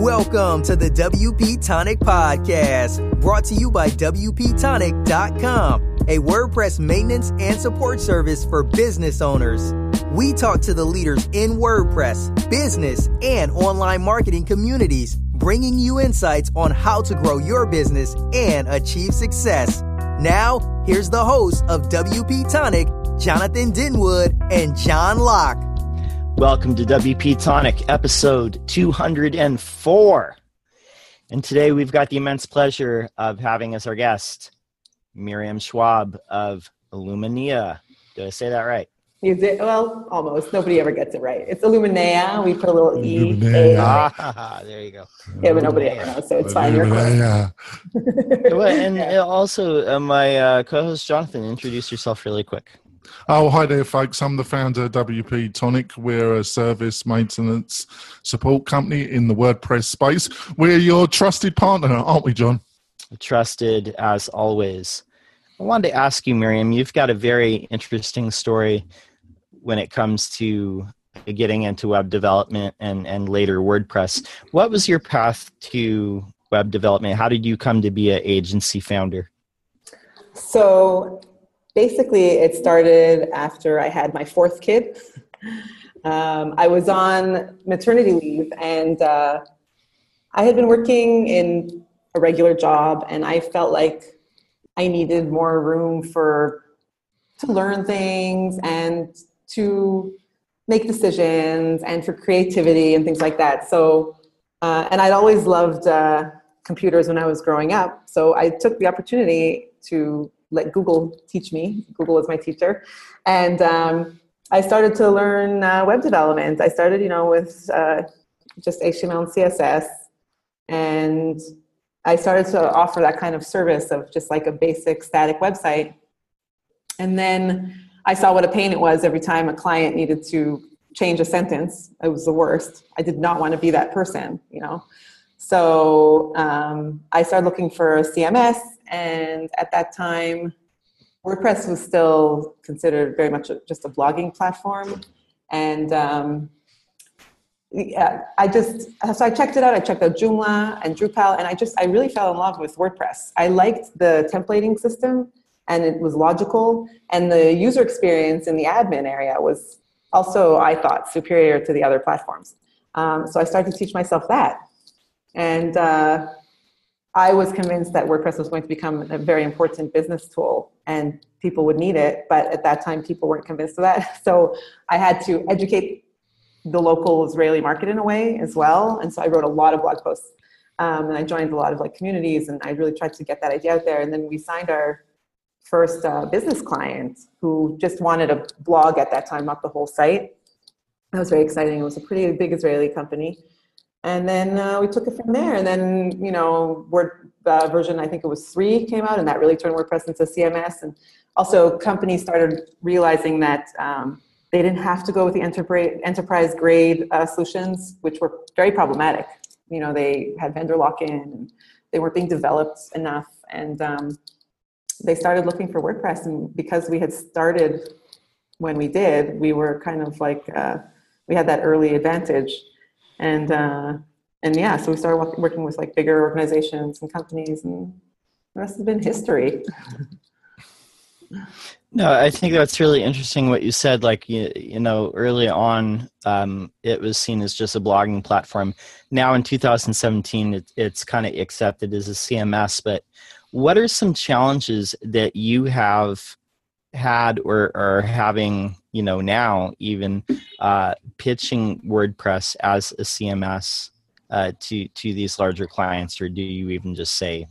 Welcome to the WP Tonic Podcast, brought to you by WPTonic.com, a WordPress maintenance and support service for business owners. We talk to the leaders in WordPress, business, and online marketing communities, bringing you insights on how to grow your business and achieve success. Now, here's the host of WP Tonic, Jonathan Denwood and John Locke. Welcome to WP Tonic, episode 204. And today we've got the immense pleasure of having as our guest Miriam Schwab of Illumina. Did I say that right? You did well, almost. Nobody ever gets it right. It's Illuminea. We put a little e. Ah, there you go. Yeah, but nobody ever knows, so it's fine. You're. Well, and also, uh, my uh, co-host Jonathan, introduce yourself really quick. Oh, hi there, folks. I'm the founder of WP Tonic. We're a service maintenance support company in the WordPress space. We're your trusted partner, aren't we, John? Trusted as always. I wanted to ask you, Miriam, you've got a very interesting story when it comes to getting into web development and, and later WordPress. What was your path to web development? How did you come to be an agency founder? So basically, it started after I had my fourth kid. Um, I was on maternity leave, and uh, I had been working in a regular job, and I felt like I needed more room for to learn things and to make decisions and for creativity and things like that. So, uh, and I'd always loved uh, computers when I was growing up. So I took the opportunity to let Google teach me. Google was my teacher, and um, I started to learn uh, web development. I started, you know, with uh, just HTML and CSS, and I started to offer that kind of service of just like a basic static website. And then I saw what a pain it was every time a client needed to change a sentence. It was the worst. I did not want to be that person, you know. So um, I started looking for a CMS, and at that time, WordPress was still considered very much just a blogging platform. And um, yeah, I just so I checked it out. I checked out Joomla and Drupal, and I just I really fell in love with WordPress. I liked the templating system, and it was logical, and the user experience in the admin area was also I thought superior to the other platforms. Um, so I started to teach myself that, and uh, I was convinced that WordPress was going to become a very important business tool and people would need it. But at that time, people weren't convinced of that. So I had to educate the local Israeli market in a way as well. And so I wrote a lot of blog posts. Um, and I joined a lot of like communities and I really tried to get that idea out there. And then we signed our first uh, business client who just wanted a blog at that time, not the whole site. That was very exciting. It was a pretty big Israeli company and then uh, we took it from there. And then you know word uh, version i think it was three came out and that really turned wordpress into cms and also companies started realizing that um, they didn't have to go with the enterprise, enterprise grade uh, solutions which were very problematic. You know they had vendor lock-in and they weren't being developed enough. And um, they started looking for wordpress. And because we had started when we did we were kind of like uh, we had that early advantage and uh, and yeah, so we started working with like bigger organizations and companies, and rest has been history. No, I think that's really interesting what you said. Like you, you know, early on, um, it was seen as just a blogging platform. Now in 2017, it, it's kind of accepted as a CMS. But what are some challenges that you have had or are having you know now even uh, pitching WordPress as a CMS uh, to to these larger clients, or do you even just say,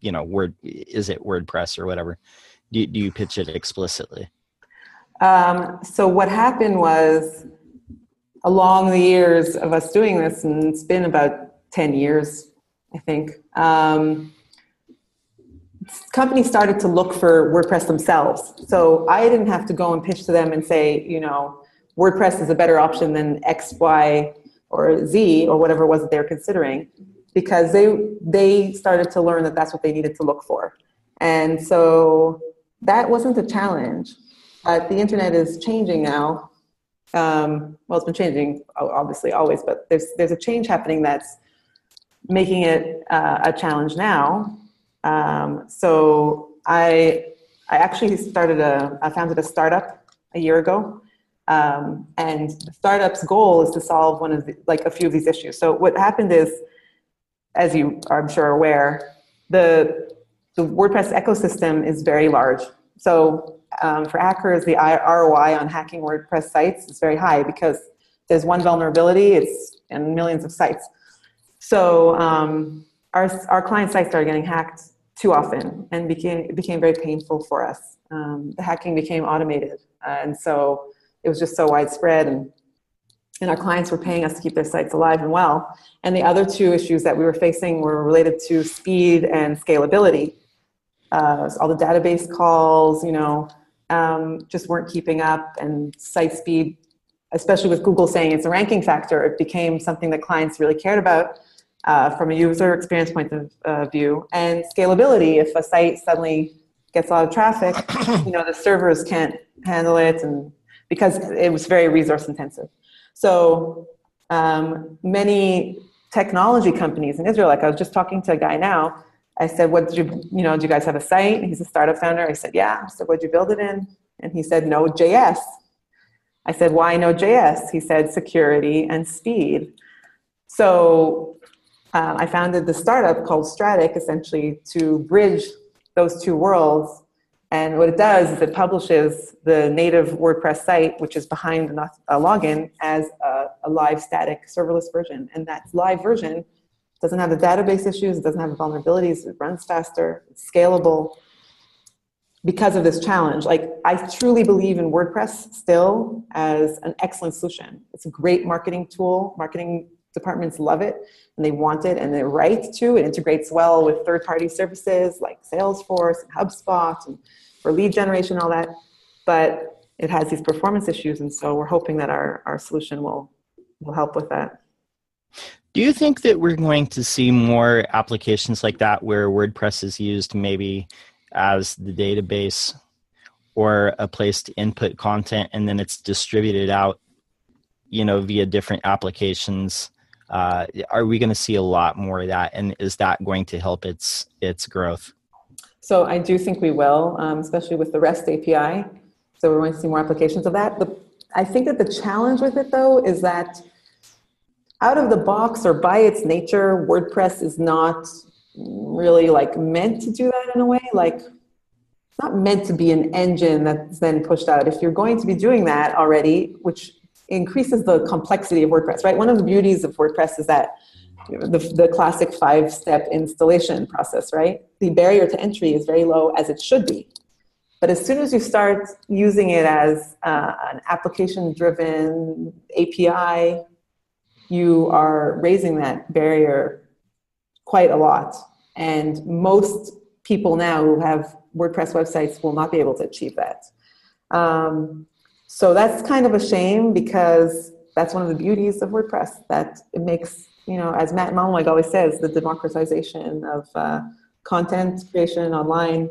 you know, word is it WordPress or whatever? Do do you pitch it explicitly? Um, so what happened was, along the years of us doing this, and it's been about ten years, I think. Um, companies started to look for WordPress themselves. So I didn't have to go and pitch to them and say, you know, WordPress is a better option than X, Y, or Z, or whatever it was that they were considering, because they they started to learn that that's what they needed to look for, and so that wasn't a challenge. But the internet is changing now. Um, well, it's been changing obviously always, but there's there's a change happening that's making it uh, a challenge now. Um, so I, I actually started a, I founded a startup a year ago. Um, and the startup's goal is to solve one of the, like a few of these issues. So what happened is, as you are I'm sure aware, the the WordPress ecosystem is very large. So um, for hackers, the ROI on hacking WordPress sites is very high because there's one vulnerability, it's in millions of sites. So um, our, our client sites are getting hacked too often and became, became very painful for us. Um, the hacking became automated. Uh, and so it was just so widespread and, and our clients were paying us to keep their sites alive and well. And the other two issues that we were facing were related to speed and scalability. Uh, all the database calls, you know, um, just weren't keeping up, and site speed, especially with Google saying it's a ranking factor, it became something that clients really cared about uh, from a user experience point of uh, view. And scalability, if a site suddenly gets a lot of traffic, you know, the servers can't handle it, and because it was very resource intensive. So um, many technology companies in Israel, like I was just talking to a guy now, I said, what did you, you know, do you guys have a site? He's a startup founder. I said, yeah. I said, what did you build it in? And he said, Node.js I said, why Node.js He said, security and speed. So uh, I founded the startup called Strattic essentially to bridge those two worlds. And what it does is it publishes the native WordPress site, which is behind a login, as a, a live static serverless version. And that live version doesn't have the database issues, it doesn't have the vulnerabilities, it runs faster, it's scalable because of this challenge. Like, I truly believe in WordPress still as an excellent solution. It's a great marketing tool. Marketing departments love it and they want it and they're right to. It integrates well with third party services like Salesforce and HubSpot and for lead generation, all that. But it has these performance issues, and so we're hoping that our, our solution will, will help with that. Do you think that we're going to see more applications like that where WordPress is used maybe as the database or a place to input content and then it's distributed out, you know, via different applications? Uh, are we going to see a lot more of that, and is that going to help its its growth? So I do think we will, um, especially with the REST API. So we're going to see more applications of that. The, I think that the challenge with it though is that out of the box or by its nature, WordPress is not really like meant to do that in a way. Like it's not meant to be an engine that's then pushed out. If you're going to be doing that already, which increases the complexity of WordPress, right? One of the beauties of WordPress is that the, the classic five step installation process, right? The barrier to entry is very low as it should be. But as soon as you start using it as uh, an application driven API you are raising that barrier quite a lot. And most people now who have WordPress websites will not be able to achieve that. Um, so that's kind of a shame because that's one of the beauties of WordPress that it makes, you know, as Matt Mullenweg always says, the democratization of uh, content creation online,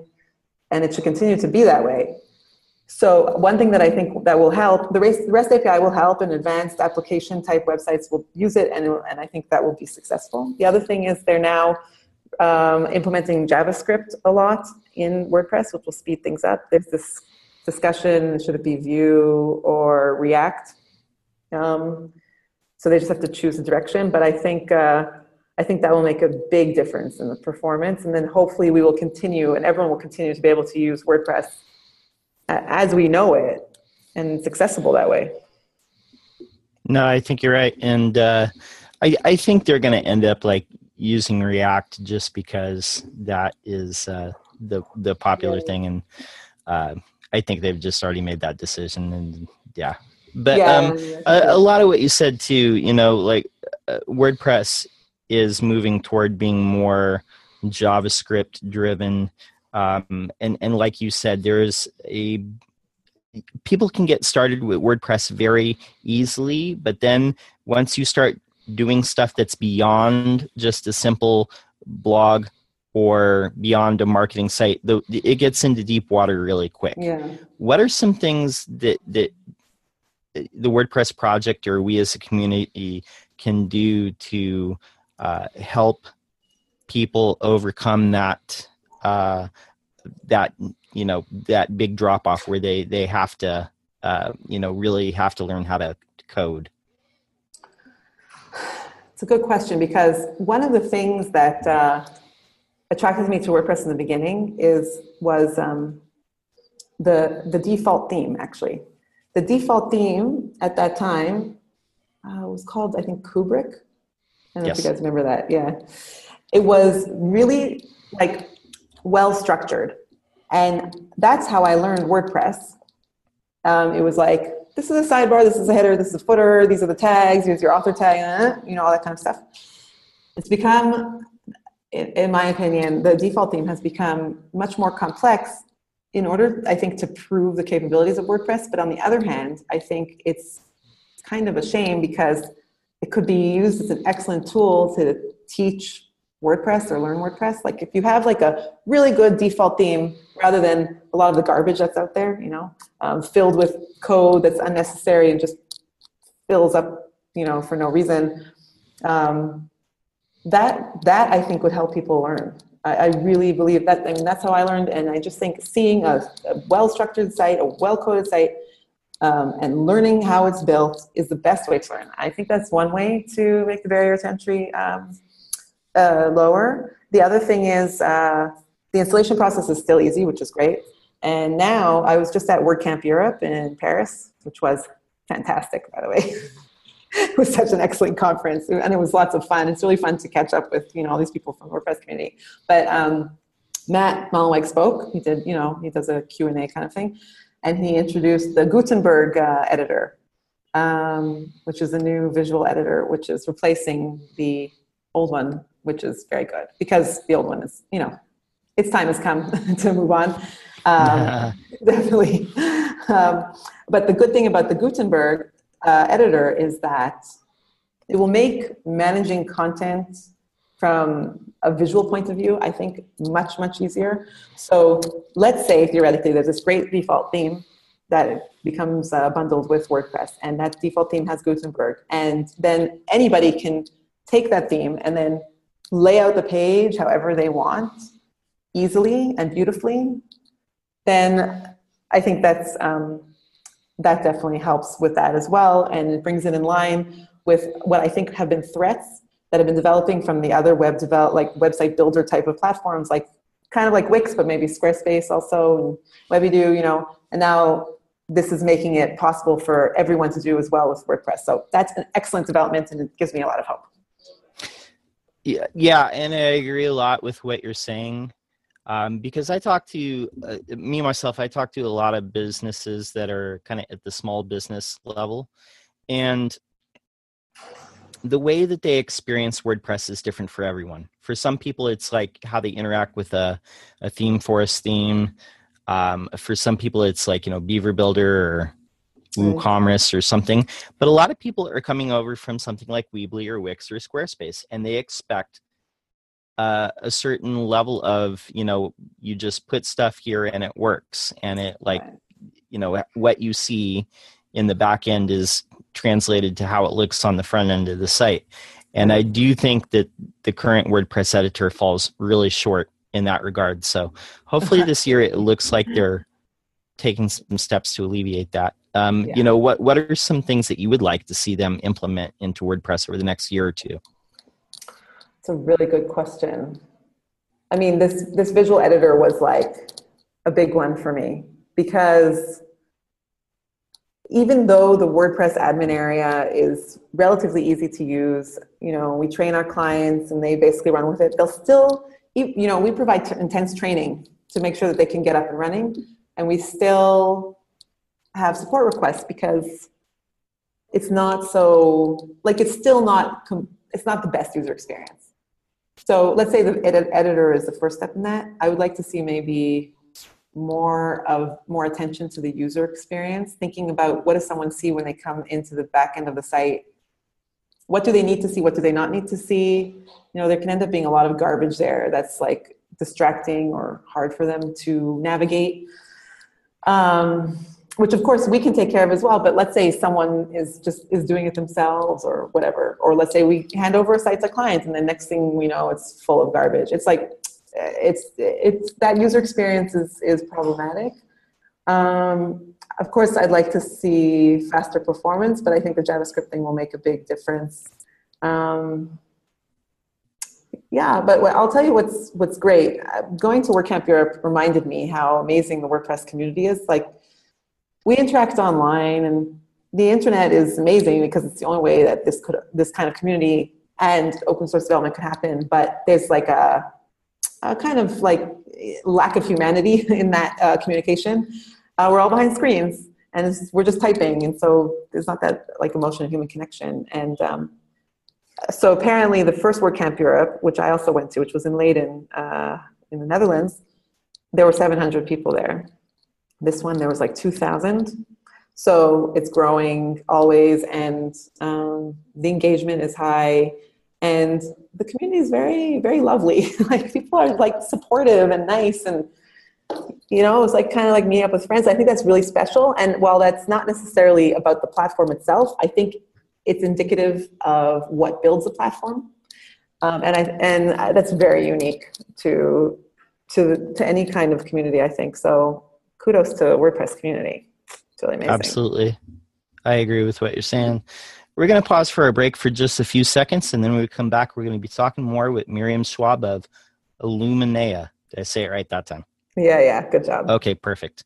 and it should continue to be that way. So one thing that I think that will help, the REST, API will help and advanced application type websites will use it and, and I think that will be successful. The other thing is they're now um, implementing JavaScript a lot in WordPress, which will speed things up. There's this discussion, should it be Vue or React? Um, so they just have to choose a direction, but I think, uh, I think that will make a big difference in the performance and then hopefully we will continue and everyone will continue to be able to use WordPress as we know it, and it's accessible that way. No, I think you're right, and uh, I I think they're going to end up like using React just because that is uh, the the popular yeah. thing, and uh, I think they've just already made that decision, and yeah. But yeah, um, a, a, lot of what you said too, you know, like uh, WordPress is moving toward being more JavaScript driven um, and and like you said there is a people can get started with wordpress very easily but then once you start doing stuff that's beyond just a simple blog or beyond a marketing site the, it gets into deep water really quick yeah. what are some things that that the wordpress project or we as a community can do to uh, help people overcome that uh, that you know that big drop off where they they have to uh, you know really have to learn how to code it's a good question because one of the things that uh, attracted me to WordPress in the beginning is was um, the the default theme actually. The default theme at that time uh, was called I think Kubrick. I don't yes. know if you guys remember that. Yeah, it was really like well structured, and that's how I learned WordPress. Um, it was like this is a sidebar, this is a header, this is a footer, these are the tags, here's your author tag, uh, you know, all that kind of stuff. It's become, in my opinion, the default theme has become much more complex in order, I think, to prove the capabilities of WordPress. But on the other hand, I think it's kind of a shame because it could be used as an excellent tool to teach WordPress or learn WordPress. Like if you have like a really good default theme rather than a lot of the garbage that's out there, you know, um, filled with code that's unnecessary and just fills up, you know, for no reason. Um, that that I think would help people learn. I, I, really believe that. I mean, that's how I learned, and I just think seeing a, a well-structured site, a well-coded site, um, and learning how it's built is the best way to learn. I think that's one way to make the barrier to entry um, uh, lower. The other thing is uh, the installation process is still easy, which is great. And now I was just at WordCamp Europe in Paris, which was fantastic, by the way. it was such an excellent conference, and it was lots of fun. It's really fun to catch up with you know all these people from the WordPress community. But um, Matt Mullenweg spoke. He did you know he does a Q and A kind of thing, and he introduced the Gutenberg uh, editor, um, which is a new visual editor, which is replacing the old one, which is very good because the old one is you know its time has come to move on. Um, definitely. Um, but the good thing about the Gutenberg uh, editor is that it will make managing content from a visual point of view, I think, much, much easier. So let's say theoretically there's this great default theme that becomes uh, bundled with WordPress, and that default theme has Gutenberg. And then anybody can take that theme and then lay out the page however they want easily and beautifully, then I think that's um, that definitely helps with that as well, and it brings it in line with what I think have been threats that have been developing from the other web develop like website builder type of platforms, like kind of like Wix, but maybe Squarespace also, and Webydo, you know, and now this is making it possible for everyone to do as well with WordPress. So that's an excellent development, and it gives me a lot of hope. Yeah, yeah, and I agree a lot with what you're saying um, because I talk to uh, me myself. I talk to a lot of businesses that are kind of at the small business level, and the way that they experience WordPress is different for everyone. For some people, it's like how they interact with a, a ThemeForest theme. Um, for some people, it's like you know Beaver Builder or WooCommerce or something. But a lot of people are coming over from something like Weebly or Wix or Squarespace, and they expect uh, a certain level of you know you just put stuff here and it works and it like you know what you see in the back end is translated to how it looks on the front end of the site. And i do think that the current wordpress editor falls really short in that regard. So hopefully this year it looks like they're taking some steps to alleviate that. Um, yeah. you know what what are some things that you would like to see them implement into wordpress over the next year or two it's a really good question. I mean, this this visual editor was like a big one for me because even though the WordPress admin area is relatively easy to use, you know, we train our clients and they basically run with it. They'll still, you know, we provide intense training to make sure that they can get up and running, and we still have support requests because it's not so like it's still not it's not the best user experience. So let's say the edit- editor is the first step in that. I would like to see maybe more of more attention to the user experience, thinking about what does someone see when they come into the back end of the site. What do they need to see? What do they not need to see? You know, there can end up being a lot of garbage there that's like distracting or hard for them to navigate. Um, which of course we can take care of as well. But let's say someone is just is doing it themselves or whatever, or let's say we hand over a site to clients, and the next thing we know, it's full of garbage. It's like it's it's that user experience is is problematic. Um, of course, I'd like to see faster performance, but I think the JavaScript thing will make a big difference. Um, yeah, but I'll tell you what's what's great. Going to WordCamp Europe reminded me how amazing the WordPress community is. Like, we interact online, and the internet is amazing because it's the only way that this could this kind of community and open source development could happen. But there's like a, a kind of like lack of humanity in that uh, communication. Uh, we're all behind screens, and we're just typing, and so there's not that like emotional human connection. And um, so apparently the first WordCamp Europe, which I also went to, which was in Leiden uh, in the Netherlands, there were 700 people there. This one, there was like 2,000. So it's growing always, and um, the engagement is high, and the community is very, very lovely. like people are like supportive and nice, and you know, it's like kind of like meeting up with friends. I think that's really special. And while that's not necessarily about the platform itself, I think it's indicative of what builds a platform. Um, and I, and that's very unique to, to, to any kind of community, I think. So kudos to the WordPress community. It's really amazing. Absolutely. I agree with what you're saying. We're going to pause for a break for just a few seconds, and then when we come back, we're going to be talking more with Miriam Schwab of Illuminea. Did I say it right that time? Yeah, yeah, good job. Okay, perfect.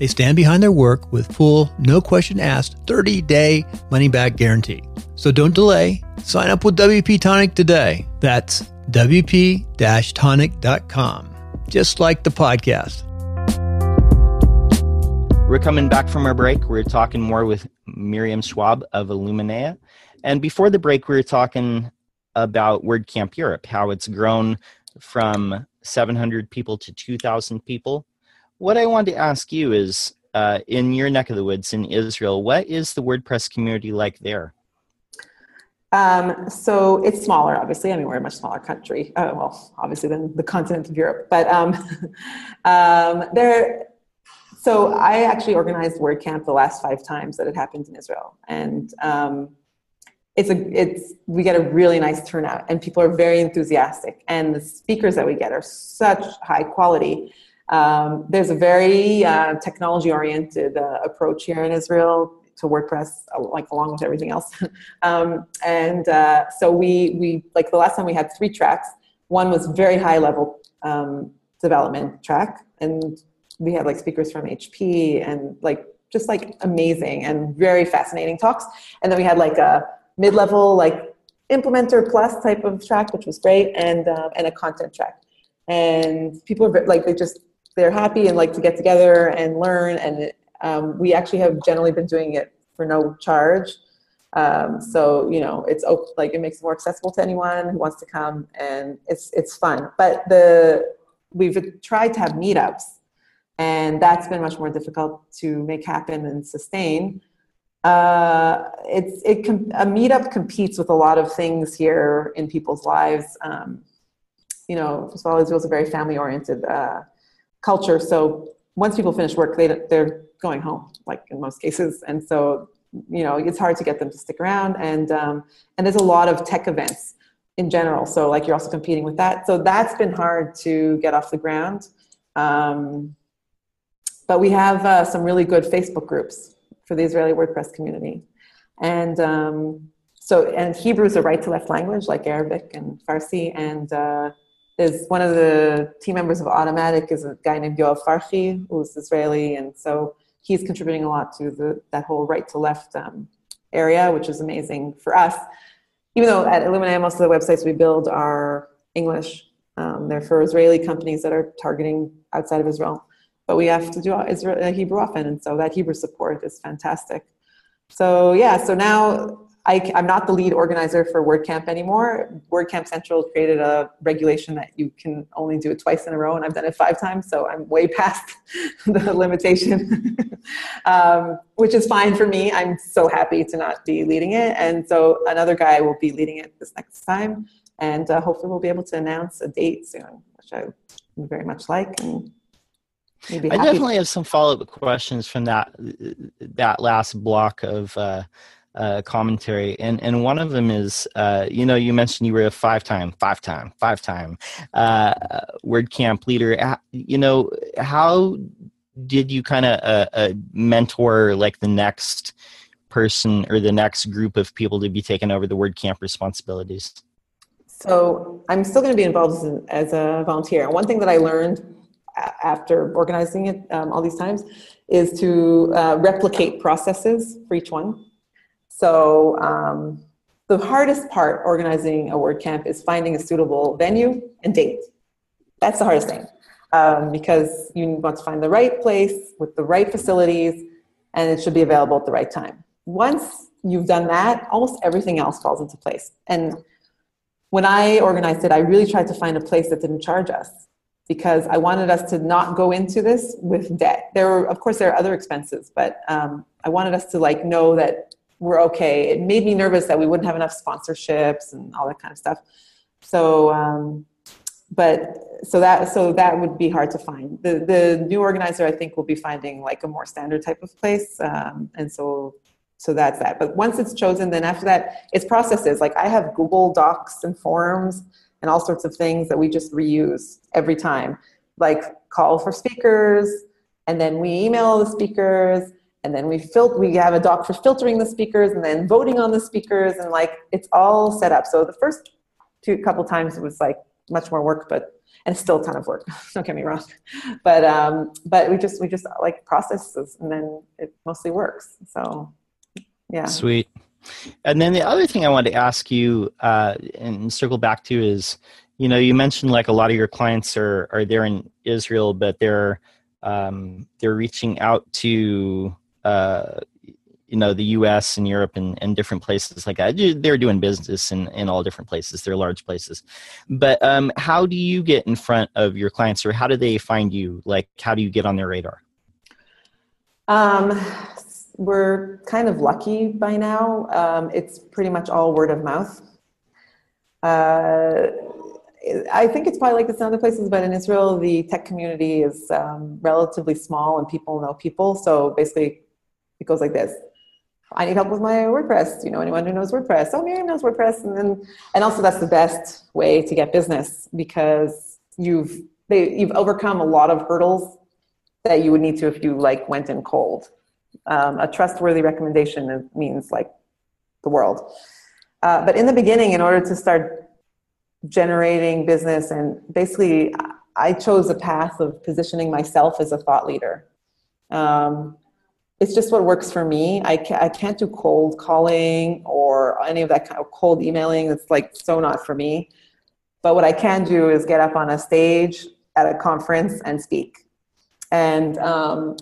They stand behind their work with full, no question asked, 30 day money back guarantee. So don't delay. Sign up with WP Tonic today. That's WP tonic.com, just like the podcast. We're coming back from our break. We're talking more with Miriam Schwab of Illuminea. And before the break, we were talking about WordCamp Europe, how it's grown from 700 people to 2,000 people. What I wanted to ask you is uh, in your neck of the woods in Israel, what is the WordPress community like there? Um, so it's smaller, obviously. I mean, we're a much smaller country. Uh, well, obviously than the continent of Europe. But um, um, there. So I actually organized WordCamp the last five times that it happened in Israel, and um, it's a it's we get a really nice turnout, and people are very enthusiastic, and the speakers that we get are such high quality. Um, there's a very uh, technology oriented uh, approach here in Israel to WordPress, uh, like along with everything else. um, and uh, so we we like the last time we had three tracks. One was very high level um, development track, and we had like speakers from HP and like just like amazing and very fascinating talks. And then we had like a mid level like implementer plus type of track, which was great, and uh, and a content track. And people like they just they're happy and like to get together and learn and um, we actually have generally been doing it for no charge. Um, so you know, it's like it makes it more accessible to anyone who wants to come, and it's it's fun. But the we've tried to have meetups, and that's been much more difficult to make happen and sustain. Uh, it's it a meetup competes with a lot of things here in people's lives. Um, you know, first of all, Israel's a very family oriented uh, culture, so once people finish work, they they're going home, like in most cases. And so, you know, it's hard to get them to stick around. And, um, and there's a lot of tech events in general. So like you're also competing with that. So that's been hard to get off the ground. Um, but we have uh, some really good Facebook groups for the Israeli WordPress community. And um, so, and Hebrew is a right to left language like Arabic and Farsi. And uh, is one of the team members of Automattic is a guy named Yoav Farhi, who's Israeli. And so he's contributing a lot to the, that whole right to left um, area, which is amazing for us. Even though at Illuminea, most of the websites we build are English. Um, they're for Israeli companies that are targeting outside of Israel. But we have to do Israel, Hebrew often, and so that Hebrew support is fantastic. So yeah, so now I, am not the lead organizer for WordCamp anymore. WordCamp Central created a regulation that you can only do it twice in a row, and I've done it five times, so I'm way past the limitation, um, which is fine for me. I'm so happy to not be leading it, and so another guy will be leading it this next time, and uh, hopefully we'll be able to announce a date soon, which I very much like. And maybe I definitely have some follow-up questions from that that last block of. Uh, uh, commentary, and and one of them is, uh, you know, you mentioned you were a five time, five time, five time uh, WordCamp leader. You know, how did you kind of uh, uh, mentor like the next person or the next group of people to be taking over the WordCamp responsibilities? So I'm still going to be involved as, as a volunteer. One thing that I learned after organizing it um, all these times is to uh, replicate processes for each one. So um, the hardest part organizing a WordCamp is finding a suitable venue and date. That's the hardest thing um, because you want to find the right place with the right facilities and it should be available at the right time. Once you've done that, almost everything else falls into place. And when I organized it, I really tried to find a place that didn't charge us because I wanted us to not go into this with debt. There were, of course, there are other expenses, but um, I wanted us to like know that we're okay. It made me nervous that we wouldn't have enough sponsorships and all that kind of stuff. So, um, but so that so that would be hard to find. The the new organizer, I think, will be finding like a more standard type of place, um, and so so that's that. But once it's chosen, then after that, it's processes. Like I have Google Docs and forums and all sorts of things that we just reuse every time, like call for speakers, and then we email the speakers and then we fil- we have a doc for filtering the speakers and then voting on the speakers and like it's all set up. So the first two couple times it was like much more work but and still a ton of work don't get me wrong. But um but we just we just like processes and then it mostly works. So yeah. Sweet. And then the other thing i wanted to ask you uh and circle back to is you know you mentioned like a lot of your clients are are there in israel but they're um, they're reaching out to uh, you know the U.S. and Europe and, and different places like that. They're doing business in, in all different places. They're large places. But um, how do you get in front of your clients, or how do they find you? Like, how do you get on their radar? Um, we're kind of lucky by now. Um, it's pretty much all word of mouth. Uh, I think it's probably like this in other places, but in Israel, the tech community is um, relatively small and people know people. So basically, it goes like this. I need help with my WordPress. You know anyone who knows WordPress? Oh, Miriam knows WordPress, and then and also that's the best way to get business because you've they, you've overcome a lot of hurdles that you would need to if you like went in cold. Um, a trustworthy recommendation means like the world. Uh, but in the beginning, in order to start generating business, and basically, I chose a path of positioning myself as a thought leader. Um, it's just what works for me. I can't, I can't do cold calling or any of that kind of cold emailing. It's like so not for me. But what I can do is get up on a stage at a conference and speak. And um,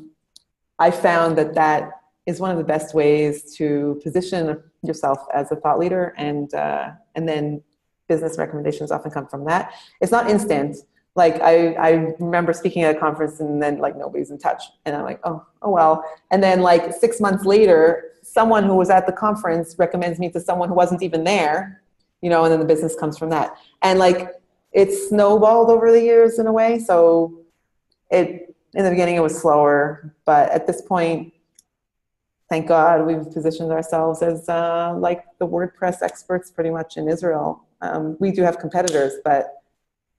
I found that that is one of the best ways to position yourself as a thought leader, and uh, and then business recommendations often come from that. It's not instant like I, I remember speaking at a conference and then like nobody's in touch. And i'm like oh oh well. And then like six months later someone who was at the conference recommends me to someone who wasn't even there you know and then the business comes from that. And like it snowballed over the years in a way. So it in the beginning it was slower. But at this point thank god we've positioned ourselves as uh, like the wordpress experts pretty much in israel. Um, we do have competitors but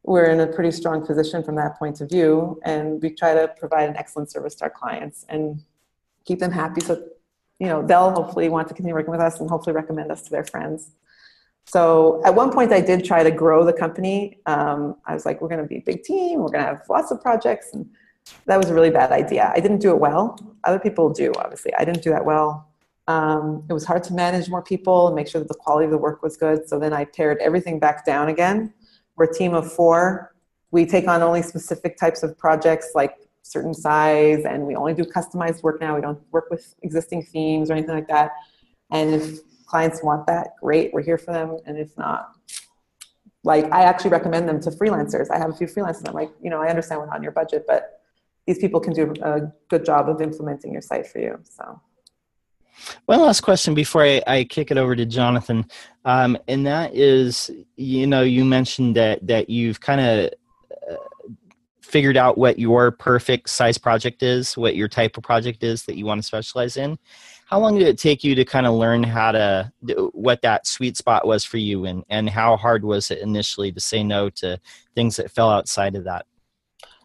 we're in a pretty strong position from that point of view and we try to provide an excellent service to our clients and keep them happy. So you know they'll hopefully want to continue working with us and hopefully recommend us to their friends. So at one point i did try to grow the company. Um, i was like we're going to be a big team. We're going to have lots of projects. And that was a really bad idea. I didn't do it well. Other people do obviously. I didn't do that well. Um, it was hard to manage more people and make sure that the quality of the work was good. So then i pared everything back down again we're a team of four. We take on only specific types of projects like certain size, and we only do customized work now. We don't work with existing themes or anything like that. And if clients want that, great, we're here for them. And if not, like I actually recommend them to freelancers. I have a few freelancers. I'm like, you know, I understand we're not on your budget, but these people can do a good job of implementing your site for you. So. One last question before I, I kick it over to Jonathan, um, and that is, you know, you mentioned that that you've kind of uh, figured out what your perfect size project is, what your type of project is that you want to specialize in. How long did it take you to kind of learn how to what that sweet spot was for you, and and how hard was it initially to say no to things that fell outside of that?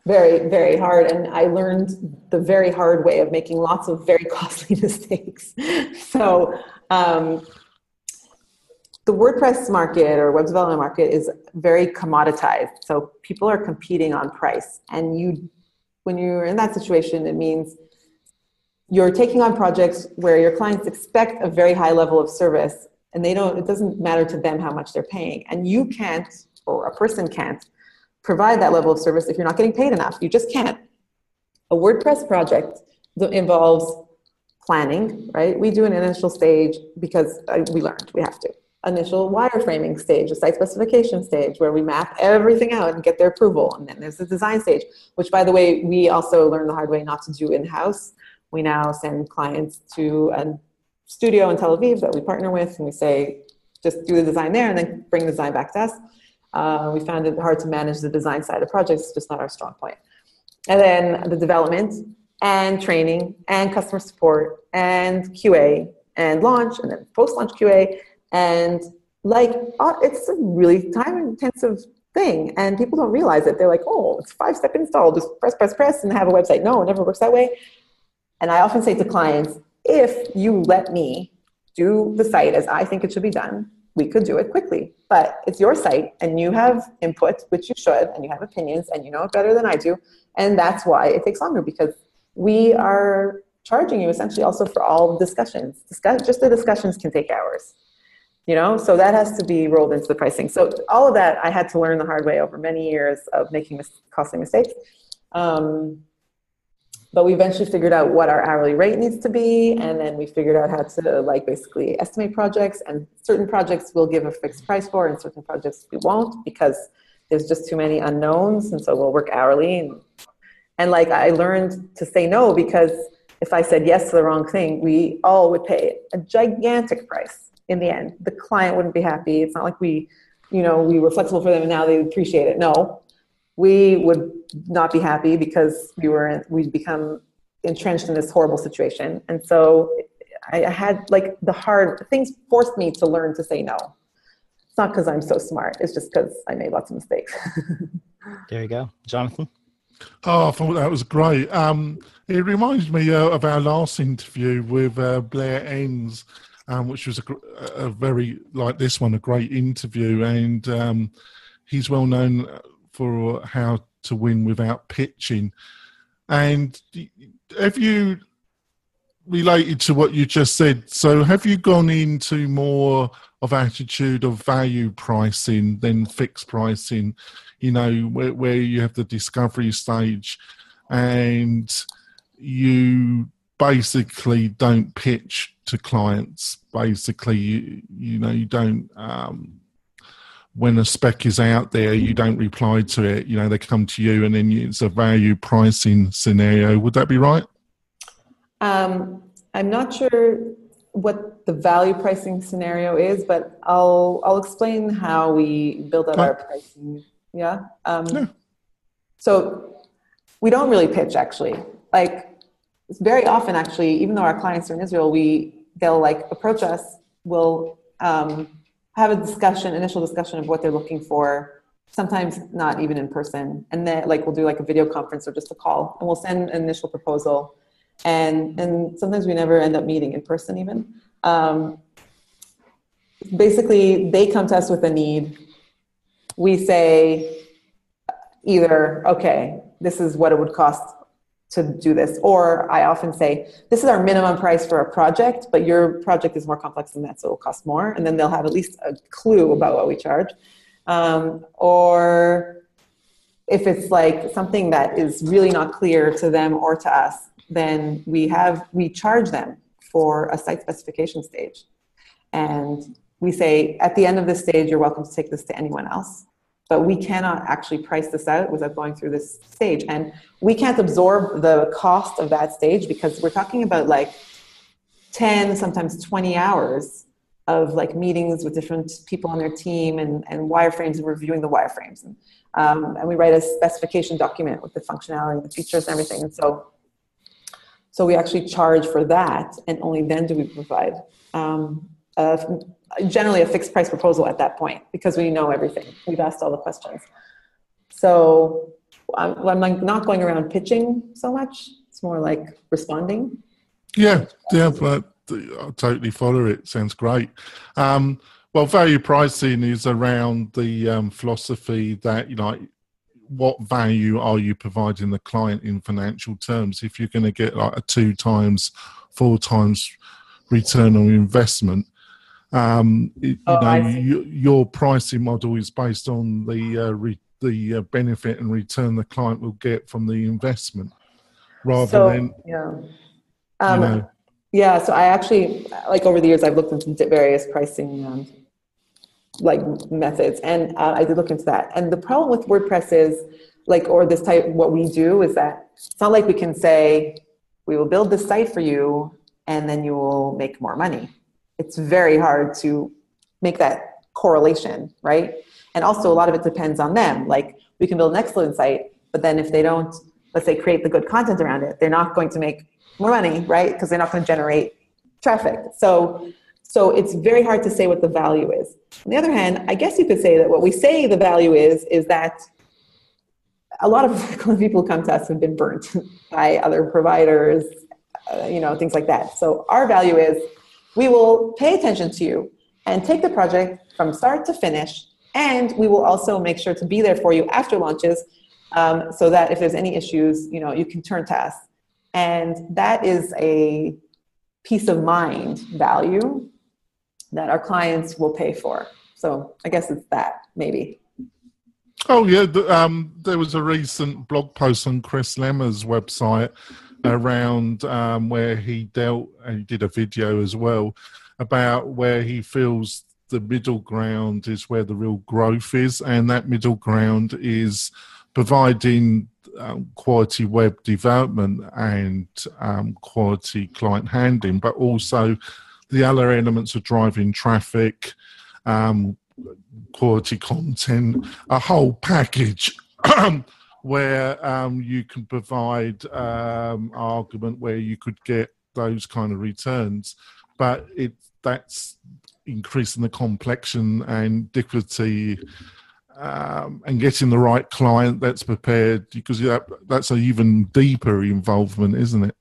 Very very hard. And i learned the very hard way of making lots of very costly mistakes. So um, the wordpress market or web development market is very commoditized. So people are competing on price. And you when you're in that situation it means you're taking on projects where your clients expect a very high level of service and they don't it doesn't matter to them how much they're paying. And you can't or a person can't provide that level of service if you're not getting paid enough. You just can't. A WordPress project involves planning, right? We do an initial stage because uh, we learned we have to. Initial wireframing stage, a site specification stage where we map everything out and get their approval. And then there's the design stage, which, by the way, we also learned the hard way not to do in house. We now send clients to a studio in Tel Aviv that we partner with, and we say, just do the design there and then bring the design back to us. Uh, we found it hard to manage the design side of projects, it's just not our strong point. And then the development and training and customer support and QA and launch and then post launch QA. And like, uh, it's a really time intensive thing. And people don't realize it. They're like, oh, it's five step install, just press, press, press and have a website. No, it never works that way. And I often say to clients, if you let me do the site as I think it should be done, we could do it quickly. But it's your site and you have input, which you should, and you have opinions and you know it better than I do. And that's why it takes longer because we are charging you essentially also for all discussions. Discuss, just the discussions can take hours. You know, so that has to be rolled into the pricing. So all of that I had to learn the hard way over many years of making mis- costly mistakes. Um, but we eventually figured out what our hourly rate needs to be and then we figured out how to like basically estimate projects and certain projects we'll give a fixed price for and certain projects we won't because there's just too many unknowns and so we'll work hourly. And, and like i learned to say no because if i said yes to the wrong thing we all would pay a gigantic price in the end. The client wouldn't be happy. It's not like we you know we were flexible for them and now they appreciate it. No we would not be happy because we were we'd become entrenched in this horrible situation. And so I, I had like the hard things forced me to learn to say no. It's not because i'm so smart it's just because i made lots of mistakes. There you go. Jonathan? Oh, I thought that was great. Um, it reminds me uh, of our last interview with uh, Blair Enns, um, which was a, a, very like this one, a great interview, and um, he's well known for how to win without pitching. And have you related to what you just said? So have you gone into more of attitude of value pricing than fixed pricing? You know, where, where you have the discovery stage and you basically don't pitch to clients. Basically, you, you know, you don't um, when a spec is out there, you don't reply to it. You know, they come to you, and then it's a value pricing scenario. Would that be right? Um, I'm not sure what the value pricing scenario is, but I'll I'll explain how we build out our pricing. Yeah. Um, yeah. So we don't really pitch actually. Like it's very often, actually, even though our clients are in Israel, we they'll like approach us. We'll um, have a discussion, initial discussion of what they're looking for. Sometimes not even in person, and then like we'll do like a video conference or just a call, and we'll send an initial proposal, and and sometimes we never end up meeting in person even. Um, basically, they come to us with a need. We say either okay, this is what it would cost to do this. Or I often say, this is our minimum price for a project, but your project is more complex than that, so it'll cost more. And then they'll have at least a clue about what we charge. Um, or if it's like something that is really not clear to them or to us, then we have we charge them for a site specification stage. and we say at the end of this stage, you're welcome to take this to anyone else. But we cannot actually price this out without going through this stage. And we can't absorb the cost of that stage because we're talking about like 10, sometimes 20 hours of like meetings with different people on their team and, and wireframes and reviewing the wireframes. And, um, and we write a specification document with the functionality, the features, and everything. And so, so we actually charge for that, and only then do we provide um, a, generally a fixed price proposal at that point because we know everything. We've asked all the questions. So I'm, I'm like not going around pitching so much. It's more like responding. Yeah, yeah, but I totally follow it. Sounds great. Um, well, value pricing is around the um, philosophy that you what value are you providing the client in financial terms. If you're going to get like a two times, four times return on investment, um, you oh, know you, your pricing model is based on the uh, re, the uh, benefit and return the client will get from the investment, rather so, than yeah. Um, you know, yeah, so I actually like over the years I've looked into various pricing um, like methods, and uh, I did look into that. And the problem with WordPress is like, or this type, what we do is that it's not like we can say we will build this site for you, and then you will make more money. It's very hard to make that correlation, right? And also a lot of it depends on them. Like we can build an excellent site, but then if they don't, let's say, create the good content around it, they're not going to make more money, right? Because they're not going to generate traffic. So, so it's very hard to say what the value is. On the other hand, I guess you could say that what we say the value is is that a lot of people come to us have been burnt by other providers, uh, you know, things like that. So our value is we will pay attention to you and take the project from start to finish, and we will also make sure to be there for you after launches, um, so that if there's any issues, you know, you can turn to us. And that is a peace of mind value that our clients will pay for. So I guess it's that, maybe. Oh, yeah. Um, there was a recent blog post on Chris Lema's website around um, where he dealt, and he did a video as well, about where he feels the middle ground is where the real growth is. And that middle ground is providing um, quality web development and um, quality client handling, but also the other elements of driving traffic, um, quality content, a whole package where um, you can provide um, argument where you could get those kind of returns, but it that's increasing the complexion and um, and getting the right client that's prepared because that, that's an even deeper involvement, isn't it?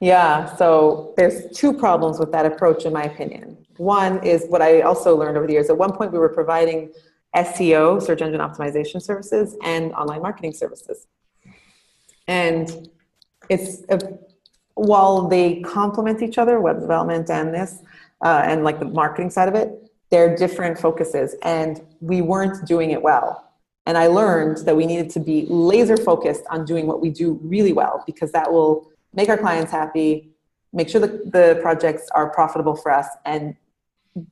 Yeah, so there's two problems with that approach, in my opinion. One is what I also learned over the years. At one point, we were providing SEO, search engine optimization services, and online marketing services. And it's a, while they complement each other, web development and this, uh, and like the marketing side of it, they're different focuses and we weren't doing it well and i learned that we needed to be laser focused on doing what we do really well because that will make our clients happy make sure that the projects are profitable for us and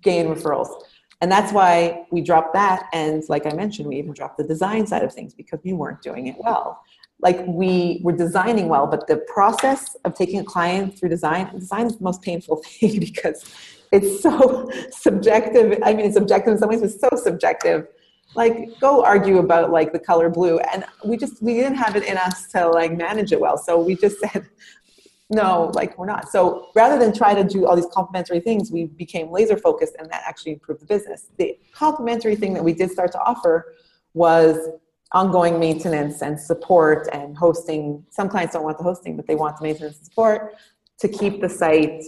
gain referrals and that's why we dropped that and like i mentioned we even dropped the design side of things because we weren't doing it well like we were designing well but the process of taking a client through design design is the most painful thing because it's so subjective. I mean, it's objective in some ways, it's so subjective. Like, go argue about like the color blue, and we just we didn't have it in us to like manage it well. So we just said, no, like we're not. So rather than try to do all these complementary things, we became laser focused, and that actually improved the business. The complementary thing that we did start to offer was ongoing maintenance and support and hosting. Some clients don't want the hosting, but they want the maintenance and support to keep the site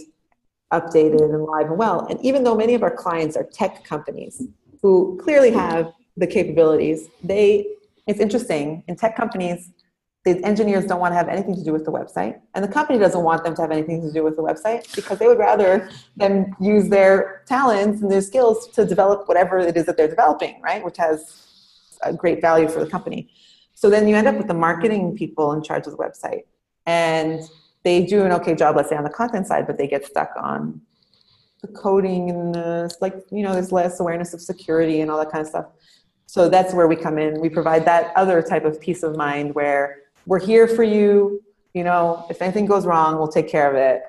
updated and live and well. And even though many of our clients are tech companies who clearly have the capabilities, they it's interesting in tech companies the engineers don't want to have anything to do with the website and the company doesn't want them to have anything to do with the website because they would rather them use their talents and their skills to develop whatever it is that they're developing right? Which has a great value for the company. So then you end up with the marketing people in charge of the website and they do an okay job, let's say on the content side, but they get stuck on the coding and the like you know there's less awareness of security and all that kind of stuff. So that's where we come in. We provide that other type of peace of mind where we're here for you you know if anything goes wrong we'll take care of it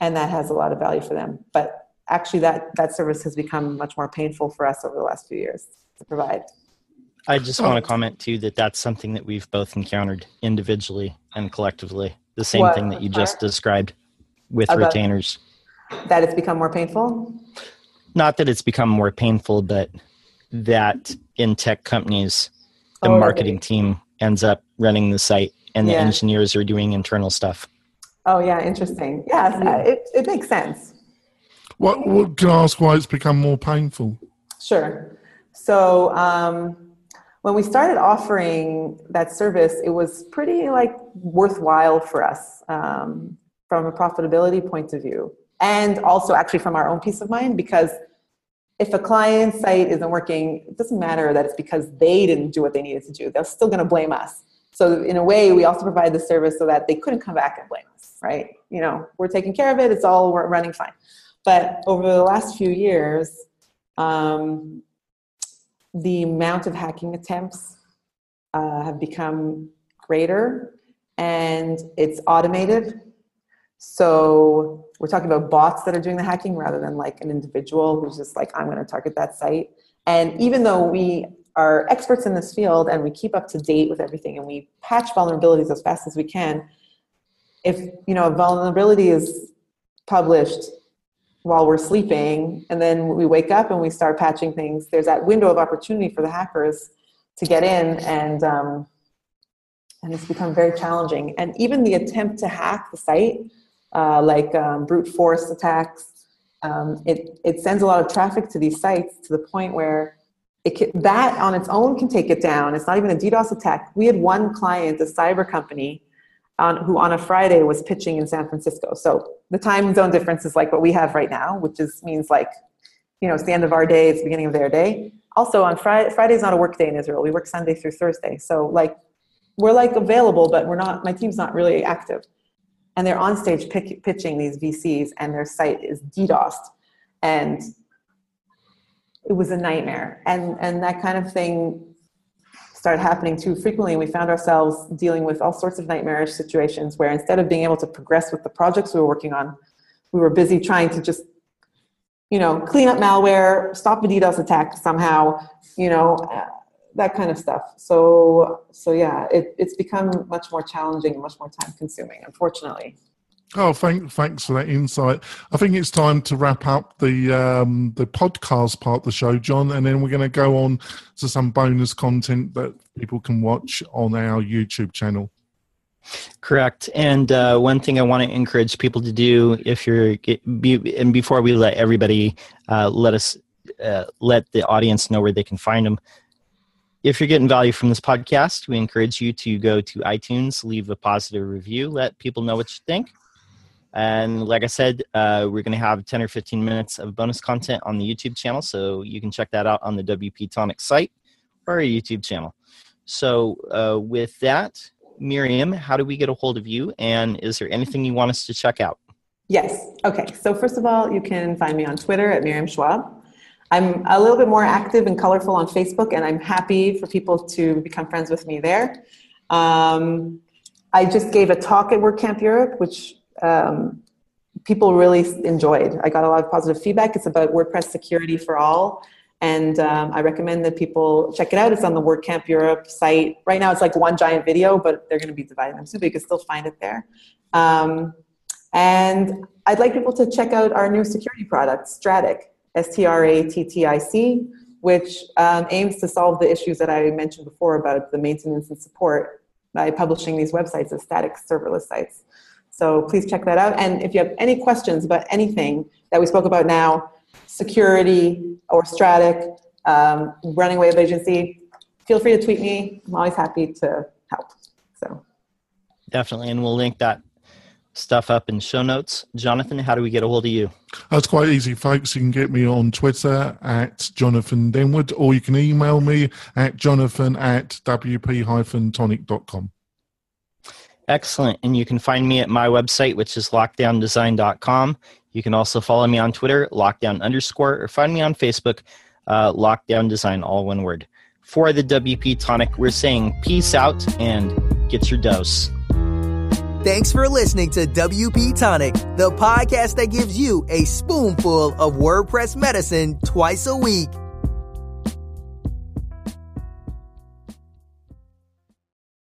and that has a lot of value for them but actually that that service has become much more painful for us over the last few years to provide I just want to comment too that that's something that we've both encountered individually and collectively. The same What? thing that you just described with About- retainers. that it's become more painful Not that it's become more painful, but that in tech companies, the Oh, okay. marketing team ends up running the site and the Yeah. engineers are doing internal stuff. oh yeah interesting yes uh, it, it makes sense What, what can I ask why it's become more painful? Sure. So um, when we started offering that service, it was pretty like worthwhile for us um, from a profitability point of view, and also actually from our own peace of mind because if a client site isn't working, it doesn't matter that it's because they didn't do what they needed to do. They're still going to blame us. So in a way, we also provide the service so that they couldn't come back and blame us, right? You know, we're taking care of it. It's all running fine. But over the last few years, um, the amount of hacking attempts uh, have become greater and it's automated. So we're talking about bots that are doing the hacking rather than like an individual who's just like, I'm going to target that site. And even though we are experts in this field and we keep up to date with everything and we patch vulnerabilities as fast as we can, if you know a vulnerability is published while we're sleeping and then we wake up and we start patching things there's that window of opportunity for the hackers to get in and um, and it's become very challenging. And even the attempt to hack the site uh, like um, brute force attacks um, it, it sends a lot of traffic to these sites to the point where it can, that on its own can take it down it's not even a ddos attack we had one client a cyber company on, who on a Friday was pitching in San Francisco. So the time zone difference is like what we have right now, which is means like, you know, it's the end of our day, it's the beginning of their day. Also on Friday, Friday's not a work day in Israel. We work Sunday through Thursday. So like, we're like available, but we're not, my team's not really active. And they're on stage pick, pitching these VCs and their site is DDoSed. And it was a nightmare. And, and that kind of thing started happening too frequently. And we found ourselves dealing with all sorts of nightmarish situations where instead of being able to progress with the projects we were working on we were busy trying to just you know clean up malware stop a ddos attack somehow you know that kind of stuff. So so yeah it, it's become much more challenging and much more time consuming unfortunately Oh, thank, thanks for that insight. I think it's time to wrap up the um, the podcast part of the show, John, and then we're going to go on to some bonus content that people can watch on our YouTube channel. Correct. And uh, one thing I want to encourage people to do, if you're, and before we let everybody, uh, let us uh, let the audience know where they can find them. If you're getting value from this podcast, we encourage you to go to iTunes, leave a positive review, let people know what you think. And like I said, uh, we're going to have 10 or 15 minutes of bonus content on the YouTube channel. So you can check that out on the WP Tonic site or our YouTube channel. So uh, with that, Miriam, how do we get a hold of you? And is there anything you want us to check out? Yes. Okay. So first of all, you can find me on Twitter at Miriam Schwab. I'm a little bit more active and colorful on Facebook, and I'm happy for people to become friends with me there. Um, I just gave a talk at WordCamp Europe, which um, people really enjoyed. I got a lot of positive feedback. It's about WordPress security for all. And um, I recommend that people check it out. It's on the WordCamp Europe site. Right now, it's like one giant video, but they're going to be dividing them soon, but you can still find it there. Um, and I'd like people to check out our new security product, Strattic, S T R A T T I C, which um, aims to solve the issues that I mentioned before about the maintenance and support by publishing these websites as static serverless sites. So please check that out. And if you have any questions about anything that we spoke about now, security or Strattic, um, running web agency, feel free to tweet me. I'm always happy to help. So Definitely. And we'll link that stuff up in show notes. Jonathan, how do we get a hold of you? That's quite easy, folks. You can get me on Twitter at Jonathan Denwood, or you can email me at jonathan at wp-tonic.com. Excellent. And you can find me at my website, which is lockdowndesign.com. You can also follow me on Twitter, lockdown underscore, or find me on Facebook, uh, lockdown design, all one word. For the WP Tonic, we're saying peace out and get your dose. Thanks for listening to WP Tonic, the podcast that gives you a spoonful of WordPress medicine twice a week.